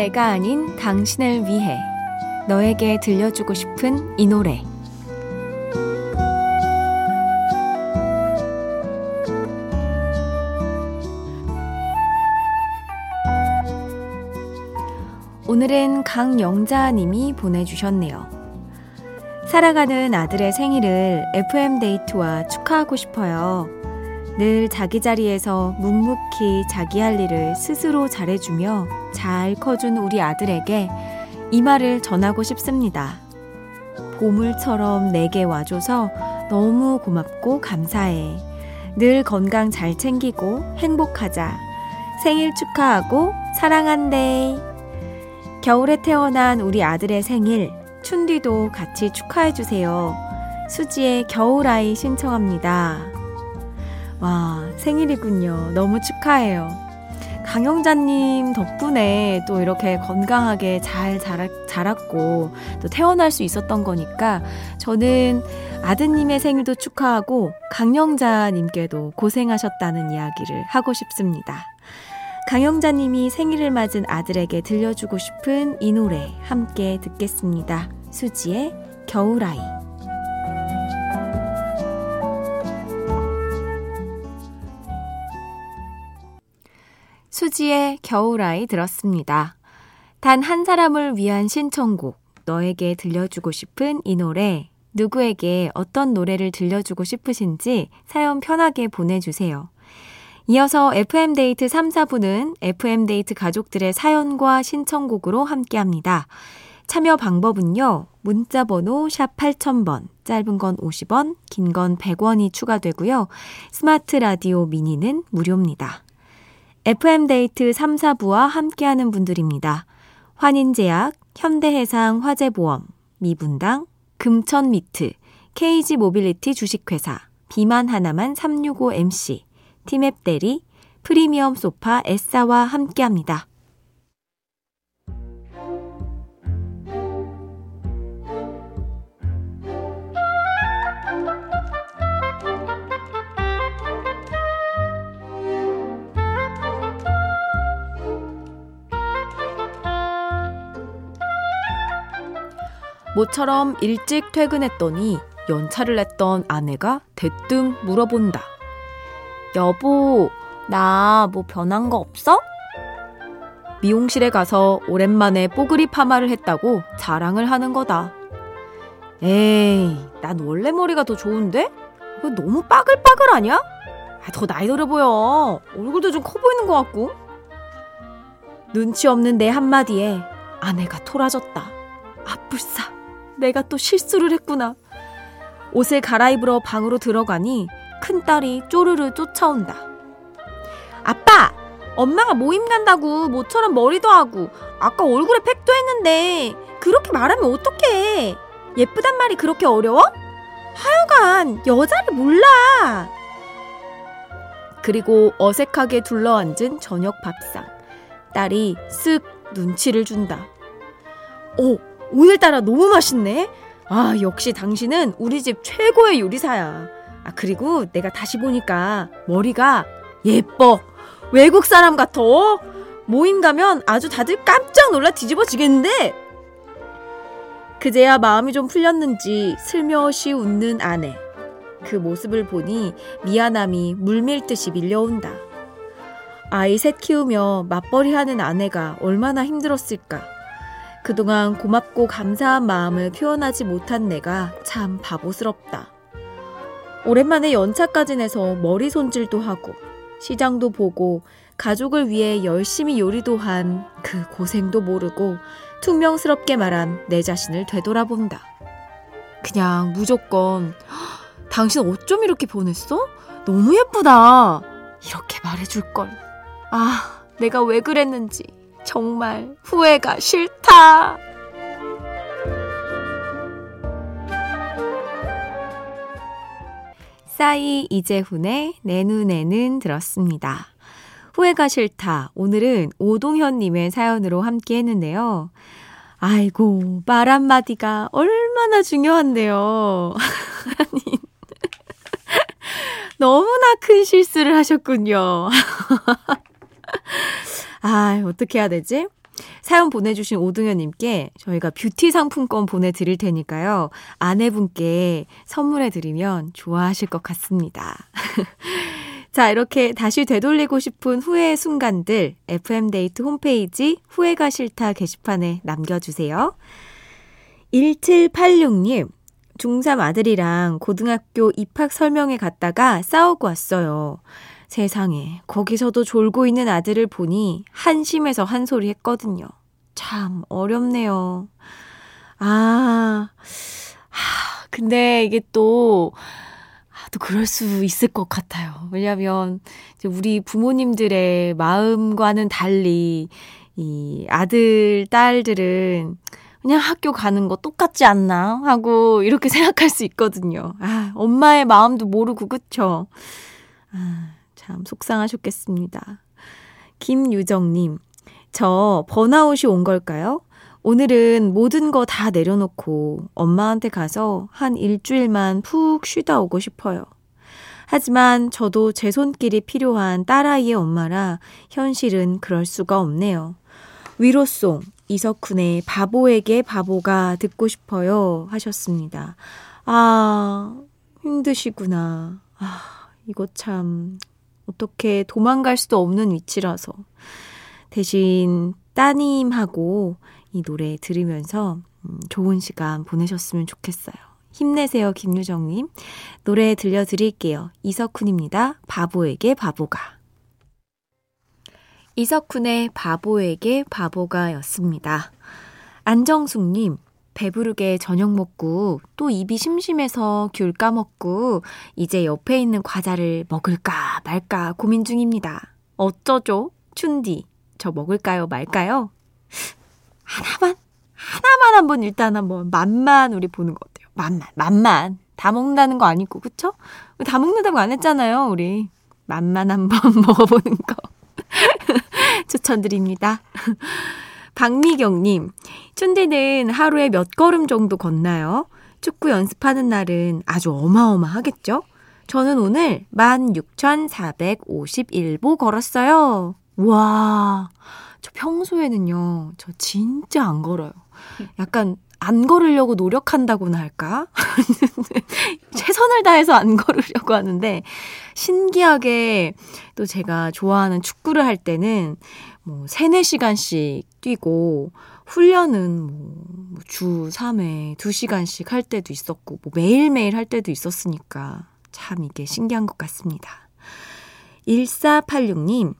내가 아닌 당신을 위해 너에게 들려주고 싶은 이 노래 오늘은 강영자님이 보내주셨네요. 살아가는 아들의 생일을 FM데이트와 축하하고 싶어요. 늘 자기 자리에서 묵묵히 자기 할 일을 스스로 잘해주며 잘 커준 우리 아들에게 이 말을 전하고 싶습니다. 보물처럼 내게 와줘서 너무 고맙고 감사해. 늘 건강 잘 챙기고 행복하자. 생일 축하하고 사랑한대. 겨울에 태어난 우리 아들의 생일, 춘디도 같이 축하해주세요. 수지의 겨울아이 신청합니다. 와, 생일이군요. 너무 축하해요. 강영자님 덕분에 또 이렇게 건강하게 잘 자랐고 또 태어날 수 있었던 거니까 저는 아드님의 생일도 축하하고 강영자님께도 고생하셨다는 이야기를 하고 싶습니다. 강영자님이 생일을 맞은 아들에게 들려주고 싶은 이 노래 함께 듣겠습니다. 수지의 겨울아이. 수지의 겨울아이 들었습니다. 단 한 사람을 위한 신청곡, 너에게 들려주고 싶은 이 노래, 누구에게 어떤 노래를 들려주고 싶으신지 사연 편하게 보내주세요. 이어서 FM데이트 3, 4부는 FM데이트 가족들의 사연과 신청곡으로 함께 합니다. 참여 방법은요, 문자 번호 샵 8000번, 짧은 건 50원, 긴 건 100원이 추가되고요. 스마트 라디오 미니는 무료입니다. FM데이트 3, 4부와 함께하는 분들입니다. 환인제약, 현대해상 화재보험, 미분당, 금천미트, KG모빌리티 주식회사, 비만 하나만 365MC, 티맵 대리, 프리미엄 소파 에싸와 함께합니다. 모처럼 일찍 퇴근했더니 연차를 냈던 아내가 대뜸 물어본다. 여보, 나 뭐 변한 거 없어? 미용실에 가서 오랜만에 뽀글이 파마를 했다고 자랑을 하는 거다. 에이, 난 원래 머리가 더 좋은데? 왜 너무 빠글빠글 하냐? 아, 더 나이 들어 보여. 얼굴도 좀 커 보이는 것 같고. 눈치 없는 내 한마디에 아내가 토라졌다. 아뿔싸. 내가 또 실수를 했구나. 옷을 갈아입으러 방으로 들어가니 큰딸이 쪼르르 쫓아온다. 아빠! 엄마가 모임 간다고 모처럼 머리도 하고 아까 얼굴에 팩도 했는데 그렇게 말하면 어떡해. 예쁘단 말이 그렇게 어려워? 하여간 여자를 몰라. 그리고 어색하게 둘러앉은 저녁 밥상. 딸이 쓱 눈치를 준다. 오, 오늘따라 너무 맛있네. 아, 역시 당신은 우리 집 최고의 요리사야. 아, 그리고 내가 다시 보니까 머리가 예뻐. 외국 사람 같아. 모임 가면 아주 다들 깜짝 놀라 뒤집어지겠는데? 그제야 마음이 좀 풀렸는지 슬며시 웃는 아내. 그 모습을 보니 미안함이 물밀듯이 밀려온다. 아이 셋 키우며 맞벌이 하는 아내가 얼마나 힘들었을까. 그동안 고맙고 감사한 마음을 표현하지 못한 내가 참 바보스럽다. 오랜만에 연차까지 내서 머리 손질도 하고 시장도 보고 가족을 위해 열심히 요리도 한 그 고생도 모르고 퉁명스럽게 말한 내 자신을 되돌아본다. 그냥 무조건 당신 어쩜 이렇게 보냈어? 너무 예쁘다. 이렇게 말해줄 걸. 아, 내가 왜 그랬는지 정말 후회가 싫다. 싸이 이재훈의 내 눈에는 들었습니다. 후회가 싫다. 오늘은 오동현님의 사연으로 함께 했는데요. 아이고, 말 한마디가 얼마나 중요한데요. 아니, 너무나 큰 실수를 하셨군요. 아, 어떻게 해야 되지? 사연 보내주신 오등현님께 저희가 뷰티 상품권 보내드릴 테니까요. 아내분께 선물해드리면 좋아하실 것 같습니다. 자, 이렇게 다시 되돌리고 싶은 후회의 순간들 FM데이트 홈페이지 후회가 싫다 게시판에 남겨주세요. 1786님, 중3 아들이랑 고등학교 입학 설명회 갔다가 싸우고 왔어요. 세상에, 거기서도 졸고 있는 아들을 보니 한심해서 한 소리 했거든요. 참 어렵네요. 아, 하, 근데 이게 또, 아, 또 그럴 수 있을 것 같아요. 왜냐면, 이제 우리 부모님들의 마음과는 달리, 이 아들, 딸들은 그냥 학교 가는 거 똑같지 않나? 하고 이렇게 생각할 수 있거든요. 아, 엄마의 마음도 모르고, 그쵸? 아, 참 속상하셨겠습니다. 김유정님, 저 번아웃이 온 걸까요? 오늘은 모든 거 다 내려놓고 엄마한테 가서 한 일주일만 푹 쉬다 오고 싶어요. 하지만 저도 제 손길이 필요한 딸아이의 엄마라 현실은 그럴 수가 없네요. 위로송 이석훈의 바보에게 바보가 듣고 싶어요 하셨습니다. 아, 힘드시구나. 아, 이거 참 어떻게 도망갈 수도 없는 위치라서 대신 따님하고 이 노래 들으면서 음, 좋은 시간 보내셨으면 좋겠어요. 힘내세요, 김유정님. 노래 들려드릴게요. 이석훈입니다. 바보에게 바보가. 이석훈의 바보에게 바보가 였습니다. 안정숙님, 배부르게 저녁 먹고 또 입이 심심해서 귤 까먹고 이제 옆에 있는 과자를 먹을까 말까 고민 중입니다. 어쩌죠? 춘디, 저 먹을까요 말까요? 하나만, 하나만 한번 일단 한번 맛만 우리 보는 거 어때요? 맛만, 맛만. 다 먹는다는 거 아니고, 그쵸? 다 먹는다고 안 했잖아요, 우리. 맛만 한번 먹어보는 거. 추천드립니다. 박미경님, 춘디는 하루에 몇 걸음 정도 걷나요? 축구 연습하는 날은 아주 어마어마하겠죠? 저는 오늘 16,451보 걸었어요. 와, 저 평소에는요, 저 진짜 안 걸어요. 약간 안 걸으려고 노력한다고나 할까? 최선을 다해서 안 걸으려고 하는데, 신기하게 또 제가 좋아하는 축구를 할 때는 뭐 3, 4시간씩 뛰고, 훈련은 뭐주 뭐 3회 2시간씩 할 때도 있었고, 뭐 매일매일 할 때도 있었으니까 참 이게 신기한 것 같습니다. 1486님,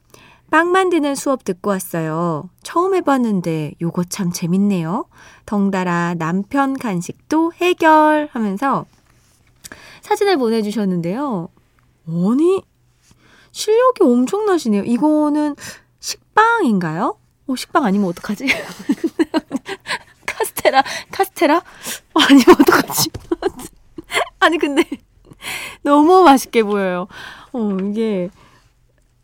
빵 만드는 수업 듣고 왔어요. 처음 해봤는데 요거 참 재밌네요. 덩달아 남편 간식도 해결 하면서 사진을 보내주셨는데요. 아니, 실력이 엄청나시네요. 이거는 식빵인가요? 어, 식빵 아니면 어떡하지? 카스테라, 카스테라? 아니면 어떡하지? 아니, 근데 너무 맛있게 보여요. 어, 이게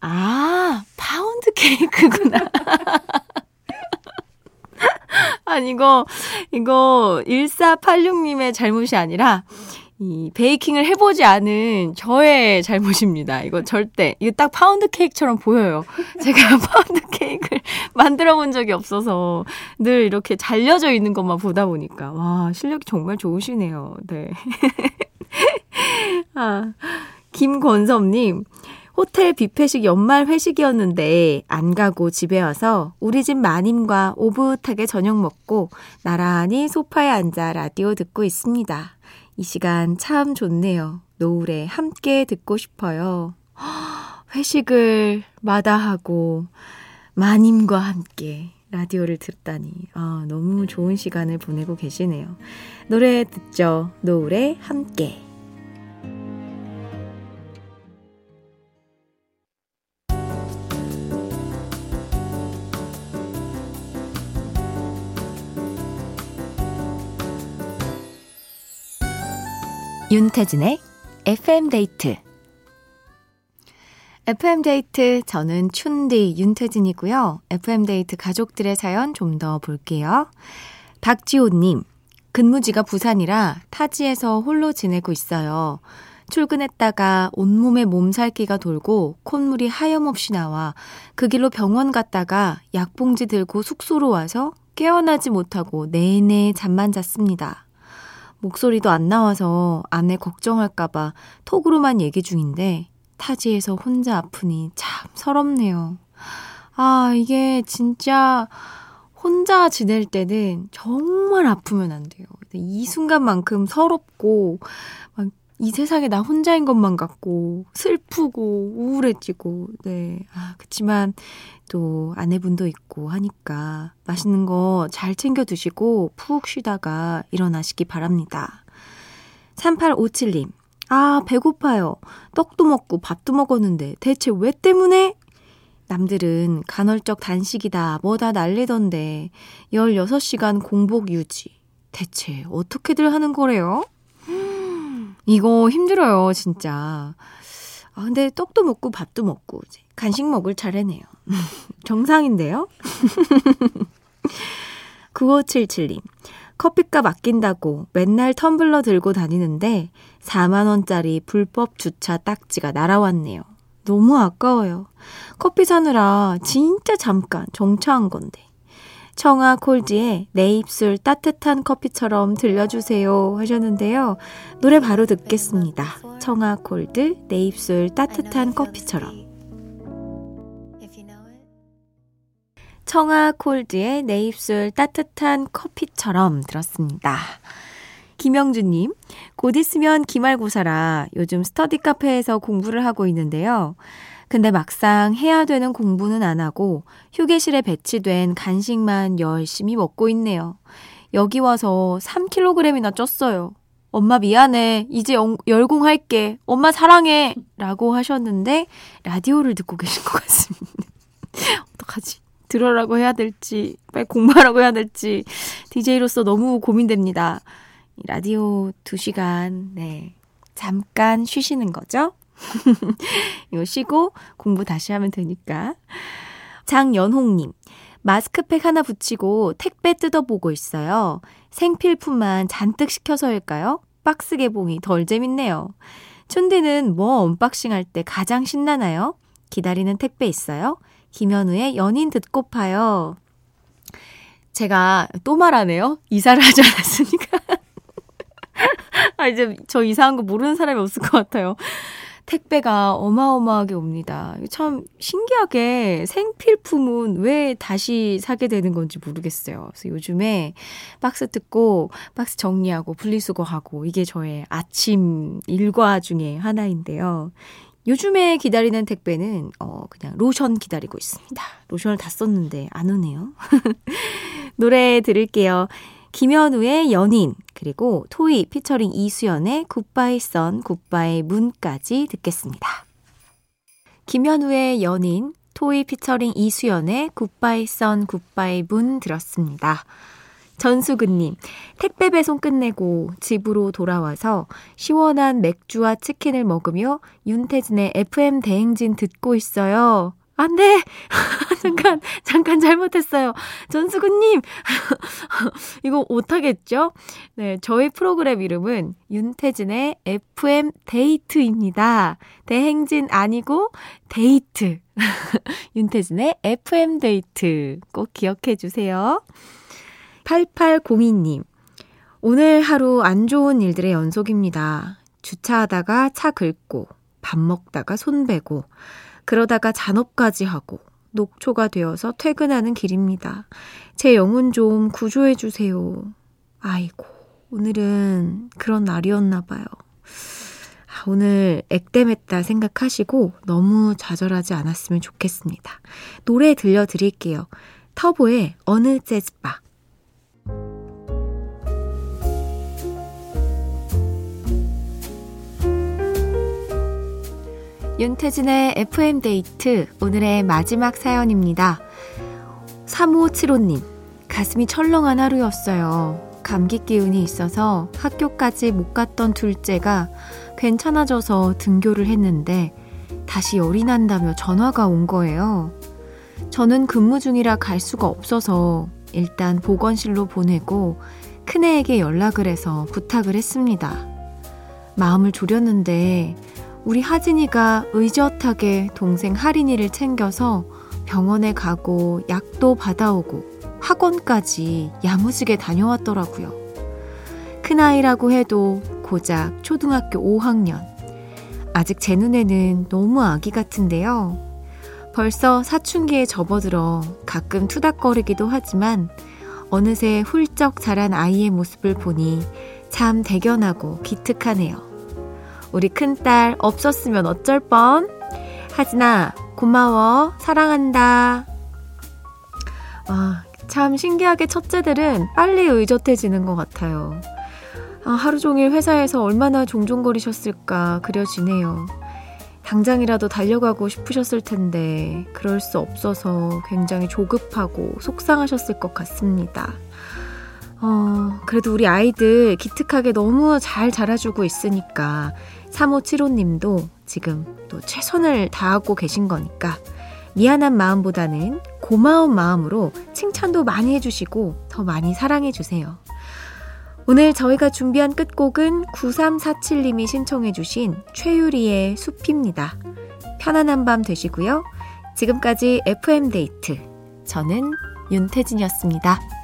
아, 파운드 케이크구나. 아, 아니, 이거, 이거 1486님의 잘못이 아니라, 이 베이킹을 해보지 않은 저의 잘못입니다. 이거 절대. 이거 딱 파운드 케이크처럼 보여요. 제가 파운드 케이크를 만들어 본 적이 없어서 늘 이렇게 잘려져 있는 것만 보다 보니까. 와, 실력이 정말 좋으시네요. 네. 아, 김권섭님. 호텔 뷔페식 연말 회식이었는데 안 가고 집에 와서 우리 집 마님과 오붓하게 저녁 먹고 나란히 소파에 앉아 라디오 듣고 있습니다. 이 시간 참 좋네요. 노을에 함께 듣고 싶어요. 회식을 마다하고 마님과 함께 라디오를 듣다니 아, 너무 좋은 시간을 보내고 계시네요. 노래 듣죠. 노을에 함께. 윤태진의 FM데이트 FM데이트 저는 춘디 윤태진이고요. FM데이트 가족들의 사연 좀 더 볼게요. 박지호님 근무지가 부산이라 타지에서 홀로 지내고 있어요. 출근했다가 온몸에 몸살기가 돌고 콧물이 하염없이 나와 그 길로 병원 갔다가 약봉지 들고 숙소로 와서 깨어나지 못하고 내내 잠만 잤습니다. 목소리도 안 나와서 아내 걱정할까봐 톡으로만 얘기 중인데 타지에서 혼자 아프니 참 서럽네요. 아, 이게 진짜 혼자 지낼 때는 정말 아프면 안 돼요. 이 순간만큼 서럽고, 막 이 세상에 나 혼자인 것만 같고, 슬프고, 우울해지고, 네. 아, 그치만 또 아내분도 있고 하니까 맛있는 거 잘 챙겨 드시고 푹 쉬다가 일어나시기 바랍니다. 3857님, 아, 배고파요. 떡도 먹고 밥도 먹었는데 대체 왜 때문에? 남들은 간헐적 단식이다, 뭐다 난리던데 16시간 공복 유지. 대체 어떻게들 하는 거래요? 이거 힘들어요, 진짜. 아, 근데 떡도 먹고 밥도 먹고 간식 먹을 차례네요. 정상인데요? 9577님. 커피값 아낀다고 맨날 텀블러 들고 다니는데 4만원짜리 불법 주차 딱지가 날아왔네요. 너무 아까워요. 커피 사느라 진짜 잠깐 정차한 건데. 청아 콜지의 내 입술 따뜻한 커피처럼 들려주세요 하셨는데요. 노래 바로 듣겠습니다. 청아 콜드 내 입술 따뜻한 커피처럼. 청아 콜드의 내 입술 따뜻한 커피처럼 들었습니다. 김영주님, 곧 있으면 기말고사라 요즘 스터디 카페에서 공부를 하고 있는데요. 근데 막상 해야 되는 공부는 안 하고 휴게실에 배치된 간식만 열심히 먹고 있네요. 여기 와서 3kg이나 쪘어요. 엄마 미안해. 이제 열공할게. 엄마 사랑해. 라고 하셨는데 라디오를 듣고 계신 것 같습니다. 어떡하지? 들어라고 해야 될지, 빨리 공부하라고 해야 될지, DJ로서 너무 고민됩니다. 라디오 2시간, 네. 잠깐 쉬시는 거죠? 이거 쉬고 공부 다시 하면 되니까. 장연홍님, 마스크팩 하나 붙이고 택배 뜯어보고 있어요. 생필품만 잔뜩 시켜서일까요? 박스 개봉이 덜 재밌네요. 춘디는 뭐 unboxing 할 때 가장 신나나요? 기다리는 택배 있어요? 김현우의 연인 듣고파요. 제가 또 말하네요. 이사를 하지 않았으니까. 아, 이제 저 이사한 거 모르는 사람이 없을 것 같아요. 택배가 어마어마하게 옵니다. 참 신기하게 생필품은 왜 다시 사게 되는 건지 모르겠어요. 그래서 요즘에 박스 뜯고 박스 정리하고 분리수거하고 이게 저의 아침 일과 중에 하나인데요. 요즘에 기다리는 택배는 어 그냥 로션 기다리고 있습니다. 로션을 다 썼는데 안 오네요. 노래 들을게요. 김현우의 연인 그리고 토이 featuring 이수현의 Goodbye sun Goodbye moon까지 듣겠습니다. 김현우의 연인 토이 featuring 이수현의 Goodbye sun Goodbye moon 들었습니다. 전수근님, 택배 배송 끝내고 집으로 돌아와서 시원한 맥주와 치킨을 먹으며 윤태진의 FM 대행진 듣고 있어요. 안 돼! 잠깐, 잠깐 잘못했어요. 전수근님! 이거 못하겠죠? 네, 저희 프로그램 이름은 윤태진의 FM 데이트입니다. 대행진 아니고 데이트. 윤태진의 FM 데이트. 꼭 기억해 주세요. 8802님. 오늘 하루 안 좋은 일들의 연속입니다. 주차하다가 차 긁고, 밥 먹다가 손 베고, 그러다가 잔업까지 하고 녹초가 되어서 퇴근하는 길입니다. 제 영혼 좀 구조해 주세요. 아이고, 오늘은 그런 날이었나 봐요. 아, 오늘 액땜했다 생각하시고 너무 좌절하지 않았으면 좋겠습니다. 노래 들려드릴게요. 터보의 어느 재즈바. 윤태진의 FM데이트 오늘의 마지막 사연입니다. 3575님, 가슴이 철렁한 하루였어요. 감기 기운이 있어서 학교까지 못 갔던 둘째가 괜찮아져서 등교를 했는데 다시 열이 난다며 전화가 온 거예요. 저는 근무 중이라 갈 수가 없어서 일단 보건실로 보내고 큰애에게 연락을 해서 부탁을 했습니다. 마음을 졸였는데 우리 하진이가 의젓하게 동생 하린이를 챙겨서 병원에 가고 약도 받아오고 학원까지 야무지게 다녀왔더라고요. 큰아이라고 해도 고작 초등학교 5학년. 아직 제 눈에는 너무 아기 같은데요. 벌써 사춘기에 접어들어 가끔 투닥거리기도 하지만 어느새 훌쩍 자란 아이의 모습을 보니 참 대견하고 기특하네요. 우리 큰딸 없었으면 어쩔 뻔. 하진아, 고마워. 사랑한다. 아, 참 신기하게 첫째들은 빨리 의젓해지는 것 같아요. 아, 하루 종일 회사에서 얼마나 종종거리셨을까 그려지네요. 당장이라도 달려가고 싶으셨을 텐데, 그럴 수 없어서 굉장히 조급하고 속상하셨을 것 같습니다. 어, 그래도 우리 아이들 기특하게 너무 잘 자라주고 있으니까 3575님도 지금 또 최선을 다하고 계신 거니까 미안한 마음보다는 고마운 마음으로 칭찬도 많이 해주시고 더 많이 사랑해주세요. 오늘 저희가 준비한 끝곡은 9347님이 신청해주신 최유리의 숲입니다. 편안한 밤 되시고요. 지금까지 FM데이트. 저는 윤태진이었습니다.